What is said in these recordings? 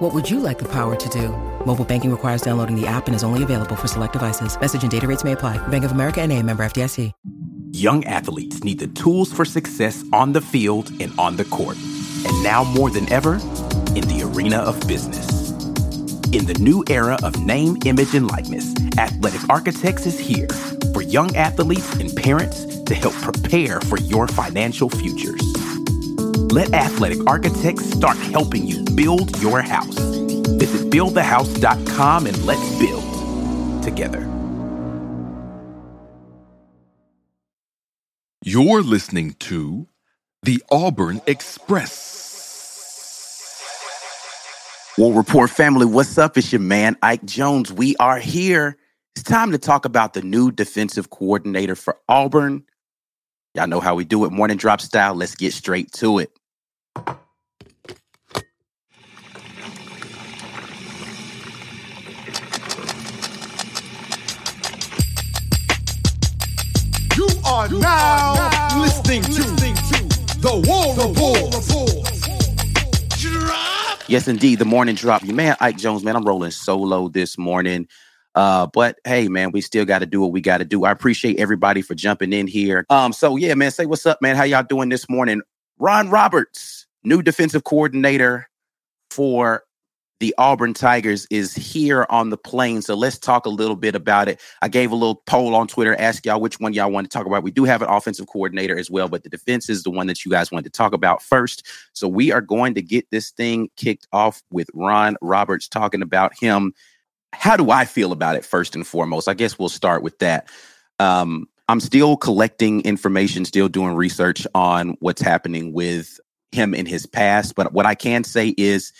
What would you like the power to do? Mobile banking requires downloading the app and is only available for select devices. Message and data rates may apply. Bank of America and a member FDIC. Young athletes need the tools for success on the field and on the court. And now more than ever, in the arena of business. In the new era of name, image, and likeness, Athletic Architects is here for young athletes and parents to help prepare for your financial futures. Let Athletic Architects start helping you build your house. Visit buildthehouse.com and let's build together. You're listening to the Auburn Express. War Rapport family, what's up? It's your man, Ike Jones. We are here. It's time to talk about the new defensive coordinator for Auburn. Y'all know how we do it, morning drop style. Let's get straight to it. You are now, listening, to, the War Rapport. Yes, indeed, the morning drop. You man, Ike Jones, man, I'm rolling solo this morning. Uh, but hey, man, we still got to do what we got to do. I appreciate everybody for jumping in here. Um, so yeah, man, say what's up, man. How y'all doing this morning? Ron Roberts, new defensive coordinator for the Auburn Tigers is here on the plain. So let's talk a little bit about it. I gave a little poll on Twitter, ask y'all which one y'all want to talk about. We do have an offensive coordinator as well, but the defense is the one that you guys wanted to talk about first. So we are going to get this thing kicked off with Ron Roberts talking about him. How do I feel about it first and foremost? I guess we'll start with that. Um, I'm still collecting information, still doing research on what's happening with him in his past. But what I can say is,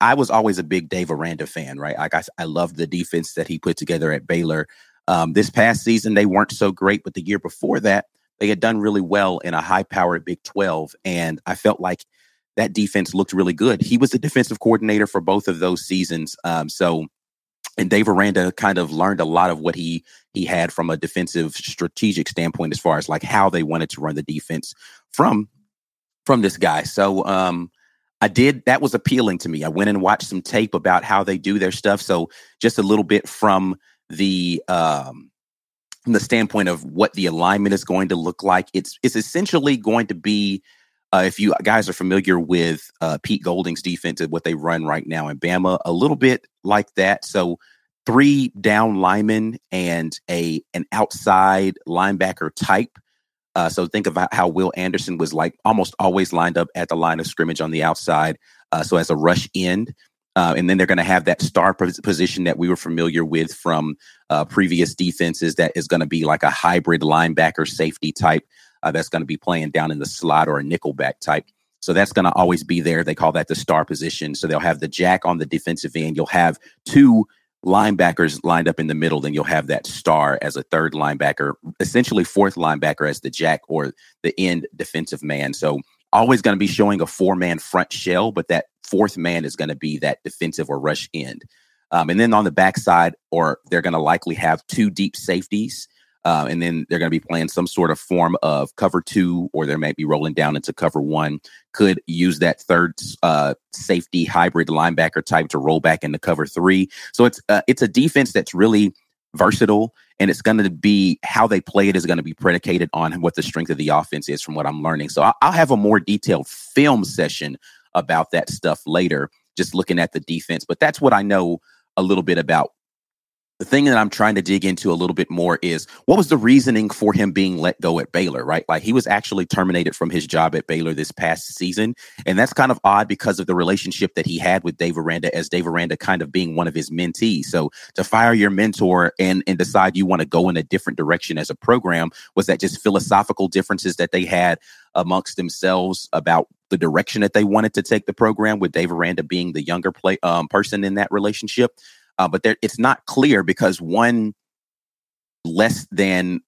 I was always a big Dave Aranda fan, right? Like I, I loved the defense that he put together at Baylor. Um, this past season, they weren't so great, but the year before that, they had done really well in a high powered Big 12. And I felt like that defense looked really good. He was the defensive coordinator for both of those seasons. Um, so, and Dave Aranda kind of learned a lot of what he he had from a defensive strategic standpoint as far as like how they wanted to run the defense from from this guy. So um I did that was appealing to me. I went and watched some tape about how they do their stuff. So just a little bit from the um from the standpoint of what the alignment is going to look like. It's it's essentially going to be uh, if you guys are familiar with uh, Pete Golding's defense and what they run right now in Bama, a little bit like that. So three down linemen and a an outside linebacker type uh, so think about how Will Anderson was like almost always lined up at the line of scrimmage on the outside. Uh, so as a rush end. Uh, and then they're going to have that star position that we were familiar with from uh, previous defenses that is going to be like a hybrid linebacker safety type uh, that's going to be playing down in the slot or a nickelback type. So that's going to always be there. They call that the star position. So they'll have the jack on the defensive end. You'll have two linebackers lined up in the middle, then you'll have that star as a third linebacker, essentially fourth linebacker as the jack or the end defensive man. So always going to be showing a four man front shell, but that fourth man is going to be that defensive or rush end. Um, and then on the backside, or they're going to likely have two deep safeties uh, and then they're going to be playing some sort of form of cover two, or they might be rolling down into cover one. Could use that third uh, safety hybrid linebacker type to roll back into cover three. So it's uh, it's a defense that's really versatile, and it's going to be how they play it is going to be predicated on what the strength of the offense is, from what I'm learning. So I'll have a more detailed film session about that stuff later, just looking at the defense. But that's what I know a little bit about the thing that I'm trying to dig into a little bit more is what was the reasoning for him being let go at Baylor, right? Like he was actually terminated from his job at Baylor this past season. And that's kind of odd because of the relationship that he had with Dave Aranda as Dave Aranda kind of being one of his mentees. So to fire your mentor and, and decide you want to go in a different direction as a program, was that just philosophical differences that they had amongst themselves about the direction that they wanted to take the program with Dave Aranda being the younger play um, person in that relationship? Uh, but there, it's not clear because one less than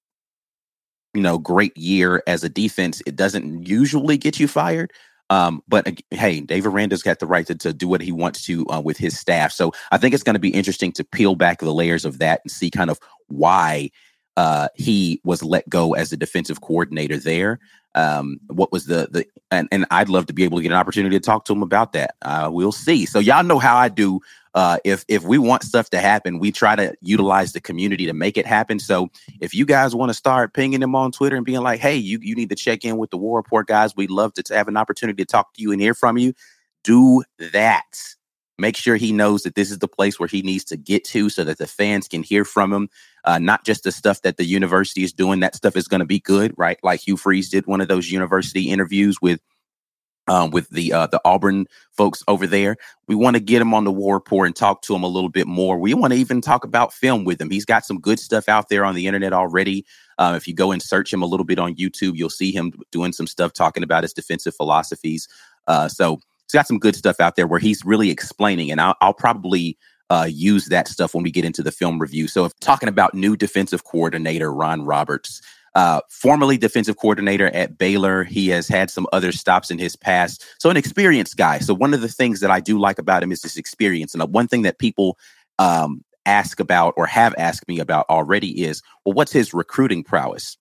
you know, great year as a defense, it doesn't usually get you fired. Um, but uh, hey, Dave Aranda's got the right to, to do what he wants to uh, with his staff. So I think it's going to be interesting to peel back the layers of that and see kind of why uh, he was let go as the defensive coordinator there. Um, what was the the and, and I'd love to be able to get an opportunity to talk to him about that. Uh, we'll see. So y'all know how I do uh, if if we want stuff to happen, we try to utilize the community to make it happen. So if you guys want to start pinging them on Twitter and being like, "Hey, you you need to check in with the War Rapport guys. We'd love to have an opportunity to talk to you and hear from you." Do that. Make sure he knows that this is the place where he needs to get to, so that the fans can hear from him. Uh, not just the stuff that the university is doing. That stuff is going to be good, right? Like Hugh Freeze did one of those university interviews with um, with the uh, the Auburn folks over there. We want to get him on the War Rapport and talk to him a little bit more. We want to even talk about film with him. He's got some good stuff out there on the internet already. Uh, if you go and search him a little bit on YouTube, you'll see him doing some stuff talking about his defensive philosophies. Uh, so he's got some good stuff out there where he's really explaining, and I'll, I'll probably. Uh, use that stuff when we get into the film review. So, if talking about new defensive coordinator Ron Roberts, uh, formerly defensive coordinator at Baylor. He has had some other stops in his past. So, an experienced guy. So, one of the things that I do like about him is this experience. And one thing that people um, ask about or have asked me about already is well, what's his recruiting prowess?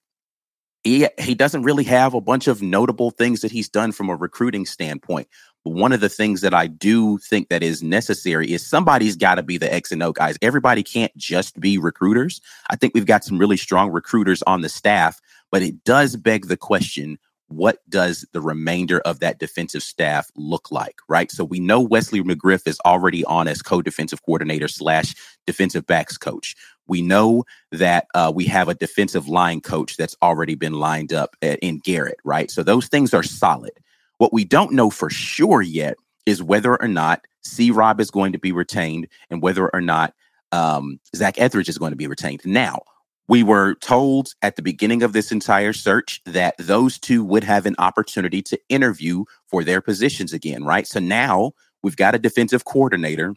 He, he doesn't really have a bunch of notable things that he's done from a recruiting standpoint one of the things that I do think that is necessary is somebody's got to be the X and O guys. Everybody can't just be recruiters. I think we've got some really strong recruiters on the staff, but it does beg the question what does the remainder of that defensive staff look like, right? So we know Wesley McGriff is already on as co-defensive coordinator slash defensive backs coach. We know that uh, we have a defensive line coach that's already been lined up at, in Garrett, right? So those things are solid. What we don't know for sure yet is whether or not C. Rob is going to be retained and whether or not um, Zach Etheridge is going to be retained. Now, we were told at the beginning of this entire search that those two would have an opportunity to interview for their positions again, right? So now we've got a defensive coordinator.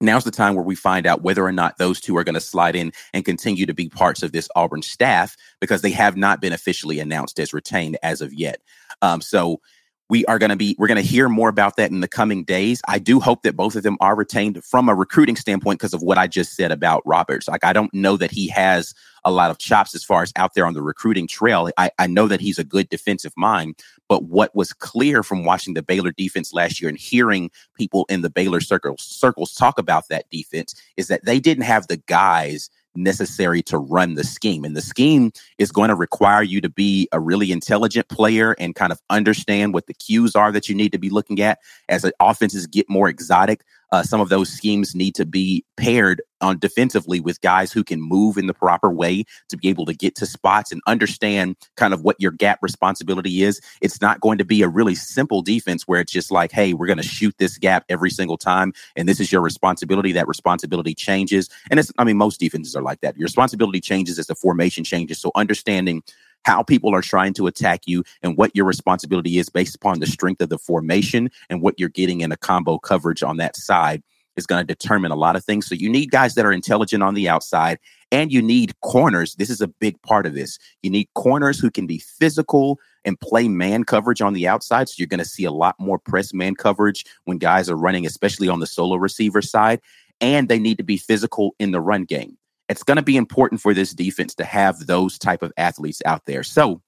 Now's the time where we find out whether or not those two are going to slide in and continue to be parts of this Auburn staff because they have not been officially announced as retained as of yet. Um, so we are going to be we're going to hear more about that in the coming days. I do hope that both of them are retained from a recruiting standpoint because of what i just said about roberts. Like i don't know that he has a lot of chops as far as out there on the recruiting trail. I, I know that he's a good defensive mind but what was clear from watching the baylor defense last year and hearing people in the baylor circles circles talk about that defense is that they didn't have the guys necessary to run the scheme. And the scheme is going to require you to be a really intelligent player and kind of understand what the cues are that you need to be looking at as the offenses get more exotic. Uh, some of those schemes need to be paired on defensively with guys who can move in the proper way to be able to get to spots and understand kind of what your gap responsibility is. It's not going to be a really simple defense where it's just like, hey, we're going to shoot this gap every single time, and this is your responsibility. That responsibility changes, and it's I mean most defenses are like that. Your responsibility changes as the formation changes. So understanding how people are trying to attack you and what your responsibility is based upon the strength of the formation and what you're getting in a combo coverage on that side is going to determine a lot of things. So you need guys that are intelligent on the outside and you need corners. This is a big part of this. You need corners who can be physical and play man coverage on the outside. So you're going to see a lot more press man coverage when guys are running, especially on the solo receiver side. And they need to be physical in the run game. It's going to be important for this defense to have those type of athletes out there. So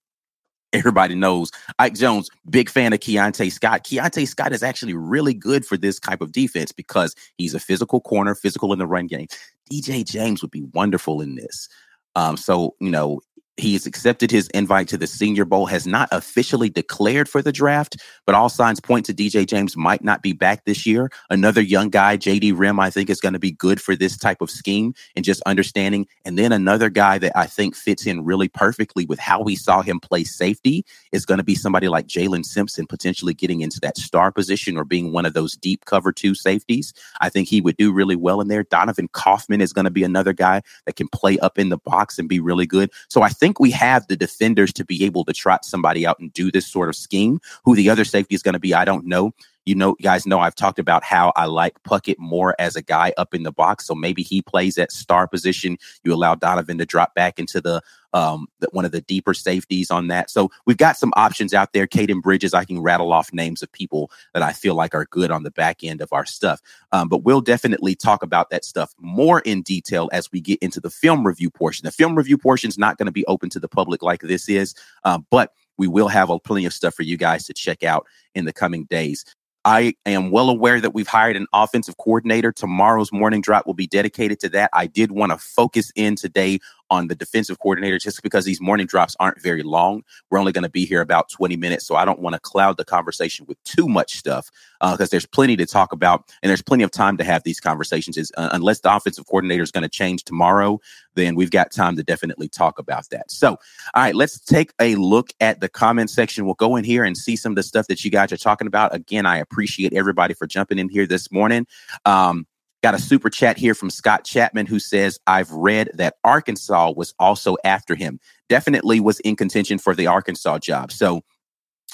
everybody knows Ike Jones, big fan of Keionte Scott. Keionte Scott is actually really good for this type of defense because he's a physical corner, physical in the run game. DJ James would be wonderful in this. Um, so, you know, he has accepted his invite to the Senior Bowl, has not officially declared for the draft, but all signs point to DJ James might not be back this year. Another young guy, JD Rhym, I think is going to be good for this type of scheme and just understanding. And then another guy that I think fits in really perfectly with how we saw him play safety is going to be somebody like Jaylin Simpson, potentially getting into that star position or being one of those deep cover two safeties. I think he would do really well in there. Donovan Kaufman is going to be another guy that can play up in the box and be really good. So I think think we have the defenders to be able to trot somebody out and do this sort of scheme. Who the other safety is going to be, I don't know. You know, guys know I've talked about how I like Puckett more as a guy up in the box. So maybe he plays at star position. You allow Donovan to drop back into the um, the, one of the deeper safeties on that. So we've got some options out there. Cayden Bridges, I can rattle off names of people that I feel like are good on the back end of our stuff. Um, but we'll definitely talk about that stuff more in detail as we get into the film review portion. The film review portion is not going to be open to the public like this is, uh, but we will have a, plenty of stuff for you guys to check out in the coming days. I am well aware that we've hired an offensive coordinator. Tomorrow's morning drop will be dedicated to that. I did want to focus in today on the defensive coordinator just because these morning drops aren't very long. We're only going to be here about 20 minutes. So I don't want to cloud the conversation with too much stuff because uh, there's plenty to talk about and there's plenty of time to have these conversations. Is, uh, unless the offensive coordinator is going to change tomorrow, then we've got time to definitely talk about that. So, all right, let's take a look at the comment section. We'll go in here and see some of the stuff that you guys are talking about. Again, I appreciate everybody for jumping in here this morning. Um, Got a super chat here from Scott Chapman who says, I've read that Arkansas was also after him. Definitely was in contention for the Arkansas job. So,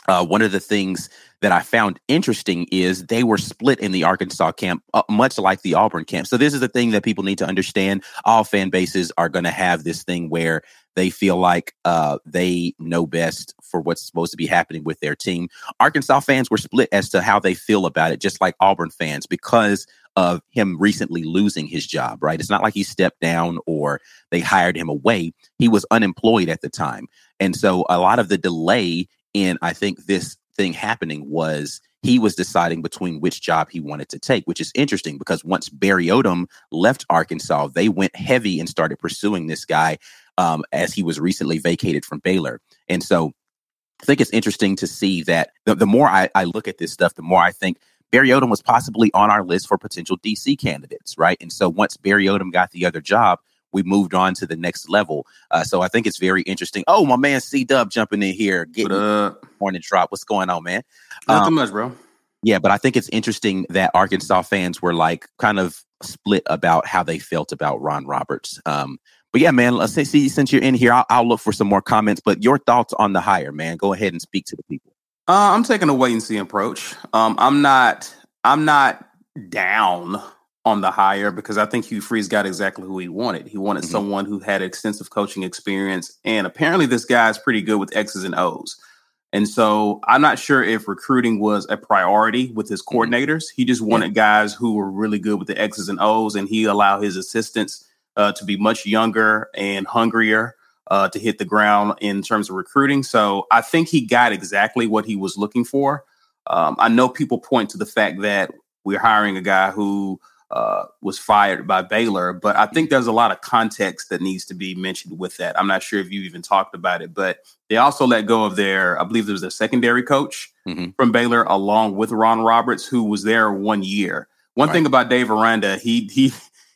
uh, one of the things that I found interesting is they were split in the Arkansas camp, uh, much like the Auburn camp. So, this is the thing that people need to understand. All fan bases are going to have this thing where they feel like uh, they know best for what's supposed to be happening with their team. Arkansas fans were split as to how they feel about it, just like Auburn fans, because of him recently losing his job, right? It's not like he stepped down or they hired him away. He was unemployed at the time. And so a lot of the delay in, I think, this thing happening was he was deciding between which job he wanted to take, which is interesting because once Barry Odom left Arkansas, they went heavy and started pursuing this guy um, as he was recently vacated from Baylor. And so I think it's interesting to see that the, the more I, I look at this stuff, the more I think Barry Odom was possibly on our list for potential DC candidates, right? And so once Barry Odom got the other job, we moved on to the next level. Uh, so I think it's very interesting. Oh, my man C Dub jumping in here, getting morning drop. What's going on, man? Nothing um, much, bro. Yeah, but I think it's interesting that Arkansas fans were like kind of split about how they felt about Ron Roberts. Um, but yeah, man, let's see since you're in here, I'll, I'll, look for some more comments. But your thoughts on the hire, man? Go ahead and speak to the people. Uh, I'm taking a wait and see approach. Um, I'm not. I'm not down on the hire because I think Hugh Freeze got exactly who he wanted. He wanted mm-hmm. someone who had extensive coaching experience, and apparently this guy is pretty good with X's and O's. And so I'm not sure if recruiting was a priority with his mm-hmm. coordinators. He just wanted yeah. guys who were really good with the X's and O's, and he allowed his assistants uh, to be much younger and hungrier uh, to hit the ground in terms of recruiting. So I think he got exactly what he was looking for. Um, I know people point to the fact that we're hiring a guy who uh, was fired by Baylor, but I think there's a lot of context that needs to be mentioned with that. I'm not sure if you even talked about it, but they also let go of their, I believe there was a secondary coach mm-hmm. from Baylor along with Ron Roberts, who was there one year. One right. thing about Dave Aranda, he he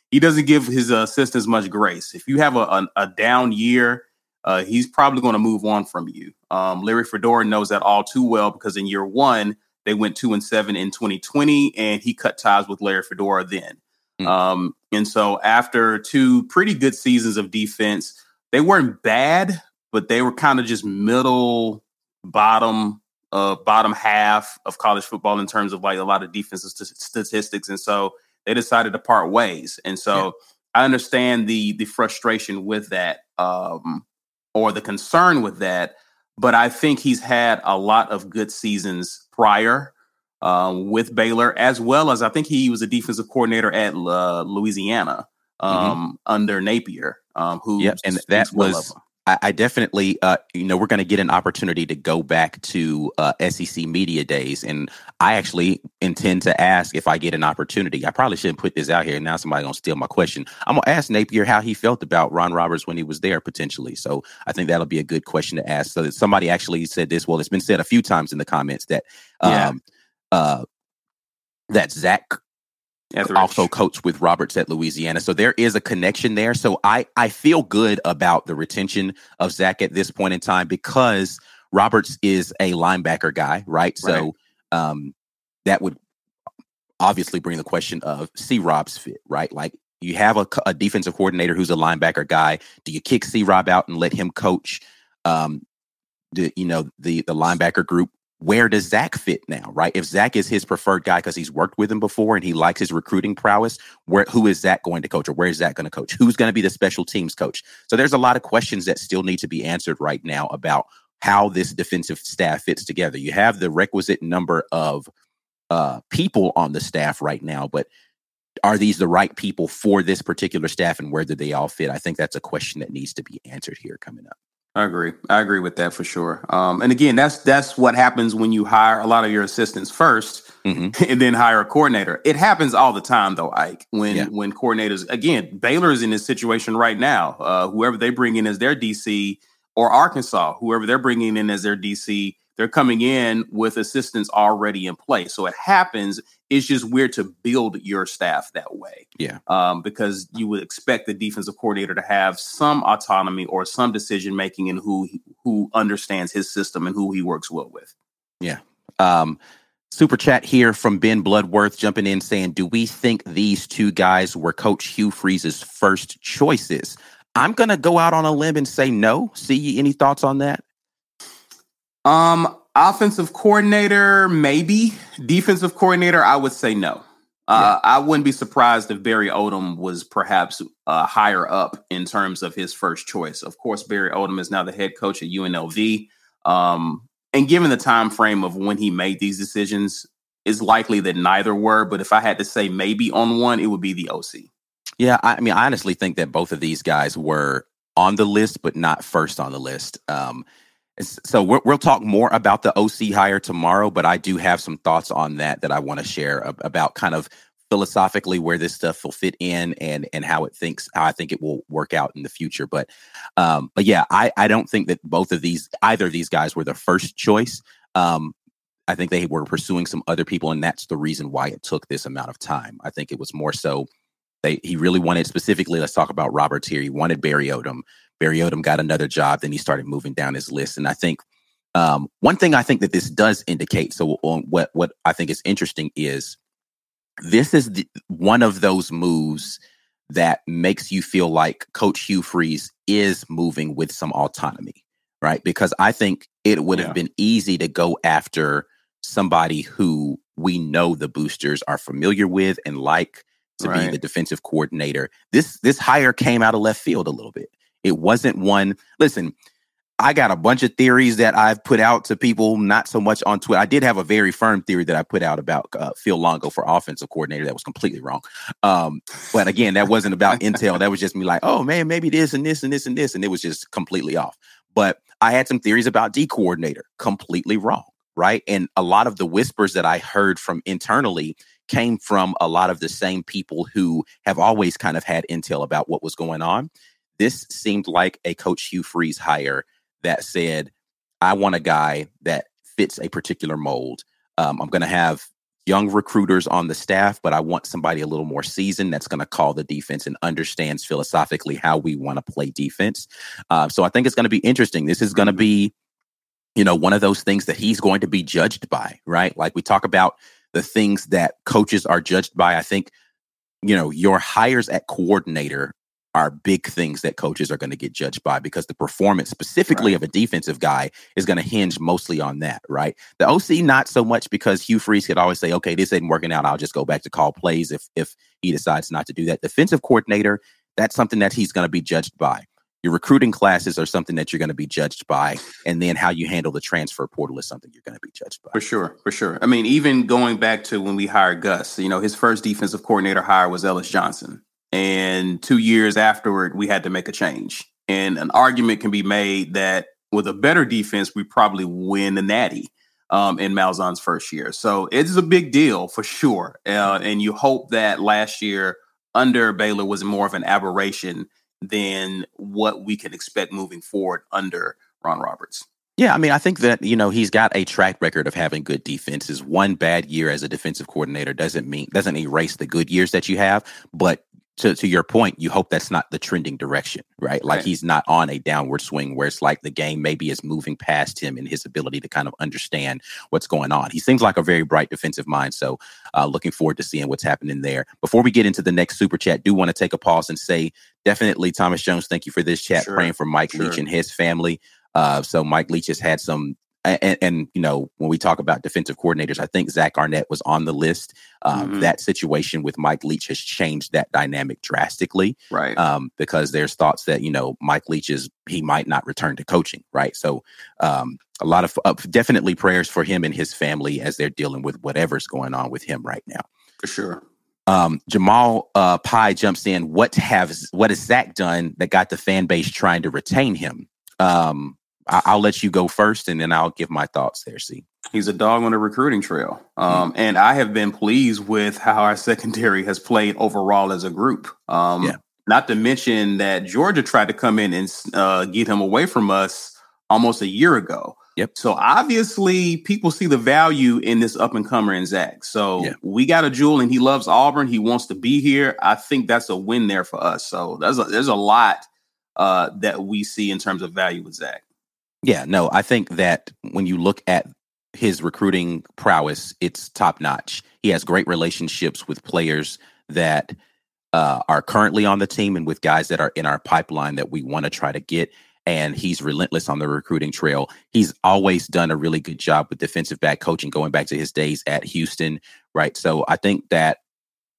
he doesn't give his assistants much grace. If you have a, a, a down year, uh, he's probably going to move on from you. Um, Larry Fedora knows that all too well because in year one, they went two and seven in 2020, and he cut ties with Larry Fedora then. Mm-hmm. Um, and so after two pretty good seasons of defense, they weren't bad, but they were kind of just middle bottom uh bottom half of college football in terms of like a lot of defensive st- statistics and so they decided to part ways. And so yeah. I understand the the frustration with that um, or the concern with that, but I think he's had a lot of good seasons prior um, with Baylor, as well as I think he was a defensive coordinator at uh, Louisiana mm-hmm. um, mm-hmm. under Napier, um, who yep, and that was I, I definitely, uh, you know, we're going to get an opportunity to go back to uh, SEC media days, and I actually intend to ask if I get an opportunity. I probably shouldn't put this out here. Now somebody gonna steal my question. I'm gonna ask Napier how he felt about Ron Roberts when he was there potentially. So I think that'll be a good question to ask. So that somebody actually said this. Well, it's been said a few times in the comments that um, yeah. uh, that Zach Etheridge. also coached with Roberts at Louisiana. So there is a connection there. So I, I feel good about the retention of Zach at this point in time because Roberts is a linebacker guy, right? right. So um, that would obviously bring the question of C Rob's fit, right? Like you have a, a, defensive coordinator who's a linebacker guy. Do you kick C Rob out and let him coach um, the you know the the linebacker group where does Zach fit now, right? If Zach is his preferred guy because he's worked with him before and he likes his recruiting prowess, where who is Zach going to coach or where is Zach going to coach? Who's going to be the special teams coach? So there's a lot of questions that still need to be answered right now about how this defensive staff fits together. You have the requisite number of uh, people on the staff right now, but are these the right people for this particular staff and where do they all fit? I think that's a question that needs to be answered here coming up. I agree. I agree with that for sure. Um, and again, that's that's what happens when you hire a lot of your assistants 1st mm-hmm. and then hire a coordinator. It happens all the time, though, Ike. When yeah. when coordinators again, Baylor is in this situation right now. Uh, whoever they bring in as their DC, or Arkansas, whoever they're bringing in as their DC, they're coming in with assistants already in place. So it happens. It's just weird to build your staff that way. Yeah. Um, because you would expect the defensive coordinator to have some autonomy or some decision making in who who understands his system and who he works well with. Yeah. Um, super chat here from Ben Bloodworth jumping in saying, "Do we think these two guys were Coach Hugh Freeze's first choices?" I'm going to go out on a limb and say no. See, any thoughts on that? Um, offensive coordinator, maybe. Defensive coordinator, I would say no. Uh, I wouldn't be surprised if Barry Odom was perhaps uh, higher up in terms of his first choice. Of course, Barry Odom is now the head coach at UNLV, um, and given the time frame of when he made these decisions, it's likely that neither were. But if I had to say maybe on one, it would be the OC. Yeah, I, I mean, I honestly think that both of these guys were on the list, but not first on the list. Um, so we will talk more about the OC hire tomorrow, but I do have some thoughts on that that I want to share about kind of philosophically where this stuff will fit in and and how it thinks how I think it will work out in the future. But um, but yeah, I I don't think that both of these either of these guys were the first choice. Um, I think they were pursuing some other people, and that's the reason why it took this amount of time. I think it was more so they he really wanted specifically. Let's talk about Roberts here. He wanted Barry Odom. Barry Odom got another job. Then he started moving down his list. And I think um, one thing I think that this does indicate. So what what I think is interesting is this is the, one of those moves that makes you feel like Coach Hugh Freeze is moving with some autonomy, right? Because I think it would have been easy to go after somebody who we know the boosters are familiar with and like to right. be the defensive coordinator. This this hire came out of left field a little bit. It wasn't one. Listen, I got a bunch of theories that I've put out to people, not so much on Twitter. I did have a very firm theory that I put out about uh, Phil Longo for offensive coordinator that was completely wrong. Um, but again, that wasn't about intel. That was just me like, oh man, maybe this and this and this and this, and it was just completely off. But I had some theories about D coordinator, completely wrong, right? And a lot of the whispers that I heard from internally came from a lot of the same people who have always kind of had intel about what was going on. This seemed like a Coach Hugh Freeze hire that said, I want a guy that fits a particular mold. Um, I'm going to have young recruiters on the staff, but I want somebody a little more seasoned that's going to call the defense and understands philosophically how we want to play defense. Uh, so I think it's going to be interesting. This is going to be, you know, one of those things that he's going to be judged by, right? Like we talk about the things that coaches are judged by. I think, you know, your hires at coordinator are big things that coaches are going to get judged by because the performance specifically right. of a defensive guy is going to hinge mostly on that, right? The OC not so much because Hugh Freeze could always say, okay, this isn't working out. I'll just go back to call plays if if he decides not to do that. Defensive coordinator, that's something that he's going to be judged by. Your recruiting classes are something that you're going to be judged by, and then how you handle the transfer portal is something you're going to be judged by. For sure, for sure. I mean, even going back to when we hired Gus, you know, his first defensive coordinator hire was Ellis Johnson and two years afterward, we had to make a change. And an argument can be made that with a better defense, we probably win the Natty um, in Malzahn's first year. So it's a big deal for sure. Uh, and you hope that last year under Baylor was more of an aberration than what we can expect moving forward under Ron Roberts. Yeah, I mean, I think that you know he's got a track record of having good defenses. One bad year as a defensive coordinator doesn't mean doesn't erase the good years that you have, but to, to your point, you hope that's not the trending direction, right? Like right. he's not on a downward swing where it's like the game maybe is moving past him and his ability to kind of understand what's going on. He seems like a very bright defensive mind. So uh, looking forward to seeing what's happening there. Before we get into the next super chat, do want to take a pause and say definitely Thomas Jones, thank you for this chat, sure. praying for Mike sure. Leach and his family. Uh, so Mike Leach has had some and, and, you know, when we talk about defensive coordinators, I think Zach Arnett was on the list. Um, mm-hmm. That situation with Mike Leach has changed that dynamic drastically, right? Um, because there's thoughts that you know Mike Leach is he might not return to coaching, right? So um, a lot of uh, definitely prayers for him and his family as they're dealing with whatever's going on with him right now. For sure. Um, Jamal uh, Pie jumps in. What have what has Zach done that got the fan base trying to retain him? Um, I, will let you go first, and then I'll give my thoughts there. See, he's a dog on the recruiting trail, um, mm-hmm. and I have been pleased with how our secondary has played overall as a group. Um, yeah. Not to mention that Georgia tried to come in and uh, get him away from us almost a year ago. Yep. So obviously, people see the value in this up and comer in Zach. So yeah. we got a jewel, and he loves Auburn. He wants to be here. I think that's a win there for us. So there's a, there's a lot uh, that we see in terms of value with Zach. Yeah, no, I think that when you look at his recruiting prowess, it's top notch. He has great relationships with players that uh, are currently on the team and with guys that are in our pipeline that we want to try to get. And he's relentless on the recruiting trail. He's always done a really good job with defensive back coaching, going back to his days at Houston, right? So I think that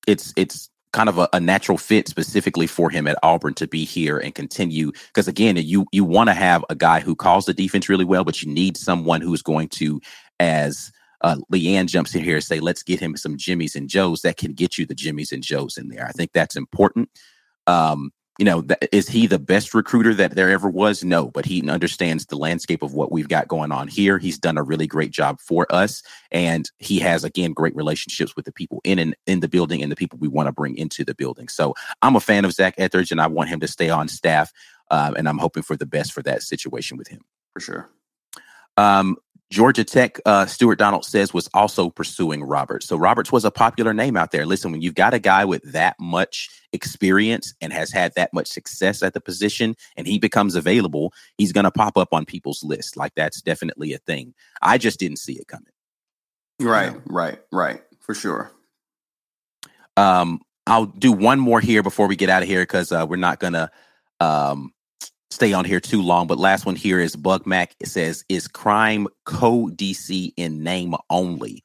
it's it's kind of a, a, natural fit specifically for him at Auburn to be here and continue. Because again, you you want to have a guy who calls the defense really well, but you need someone who's going to, as uh, Leanne jumps in here and say, let's get him some Jimmys and Joes that can get you the Jimmys and Joes in there. I think that's important. Um, you know, th- is he the best recruiter that there ever was? No, but he understands the landscape of what we've got going on here. He's done a really great job for us, and he has again great relationships with the people in and in the building and the people we want to bring into the building. So I'm a fan of Zach Etheridge, and I want him to stay on staff, uh, and I'm hoping for the best for that situation with him. For sure. Um, Georgia Tech, uh, Stuart Donald says, was also pursuing Roberts. So Roberts was a popular name out there. Listen, when you've got a guy with that much experience and has had that much success at the position and he becomes available, he's going to pop up on people's list. Like that's definitely a thing. I just didn't see it coming. Right, right, right. For sure. Um, I'll do one more here before we get out of here because uh, we're not going to um, stay on here too long, but last one here is Bug Mac. It says, "Is crime co DC in name only?"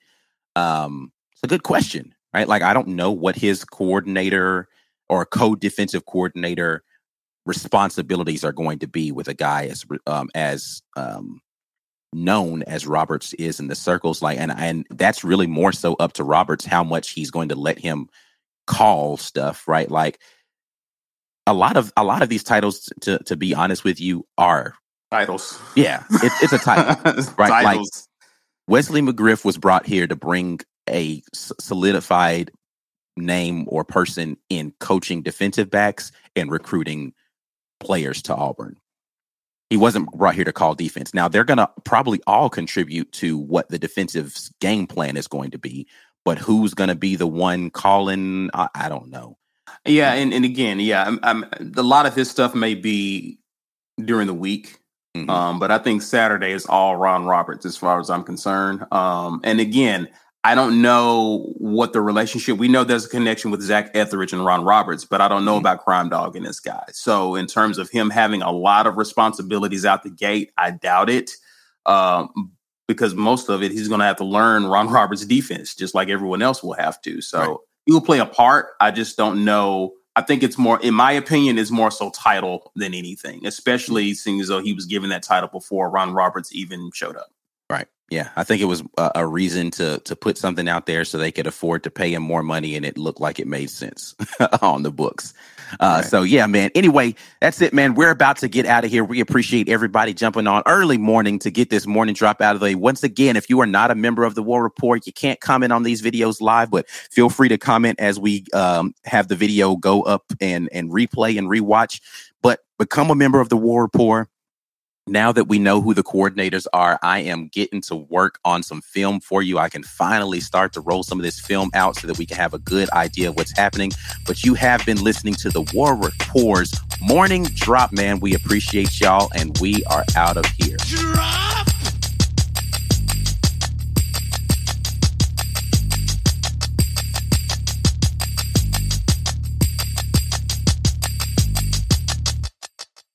Um, it's a good question, right? Like I don't know what his coordinator or co defensive coordinator responsibilities are going to be with a guy as um, as um, known as Roberts is in the circles. Like, and and that's really more so up to Roberts how much he's going to let him call stuff, right? Like a lot of a lot of these titles, to to be honest with you, are titles. Yeah, it, it's a title, right? Titles. Like Wesley McGriff was brought here to bring a solidified name or person in coaching defensive backs and recruiting players to Auburn. He wasn't brought here to call defense. Now they're going to probably all contribute to what the defensive game plan is going to be, but who's going to be the one calling? I, I don't know. Yeah, and, and again, yeah, I'm, I'm, a lot of his stuff may be during the week, mm-hmm. um, but I think Saturday is all Ron Roberts as far as I'm concerned. Um, and again, I don't know what the relationship. We know there's a connection with Zach Etheridge and Ron Roberts, but I don't know mm-hmm. about Crime Dog and this guy. So, in terms of him having a lot of responsibilities out the gate, I doubt it. Um, because most of it, he's going to have to learn Ron Roberts' defense, just like everyone else will have to. So. He will play a part. I just don't know. I think it's more, in my opinion, is more so title than anything, especially seeing as though he was given that title before Ron Roberts even showed up. Right. Yeah, I think it was a, a, reason to to put something out there so they could afford to pay him more money, and it looked like it made sense on the books. Uh, right. So yeah, man. Anyway, that's it, man. We're about to get out of here. We appreciate everybody jumping on early morning to get this morning drop out of the way. Once again, if you are not a member of the War Rapport, you can't comment on these videos live, but feel free to comment as we um, have the video go up and and replay and rewatch. But become a member of the War Rapport now that we know who the coordinators are, I am getting to work on some film for you. I can finally start to roll some of this film out so that we can have a good idea of what's happening. But you have been listening to the War Rapport's morning drop, man. We appreciate y'all, and we are out of here.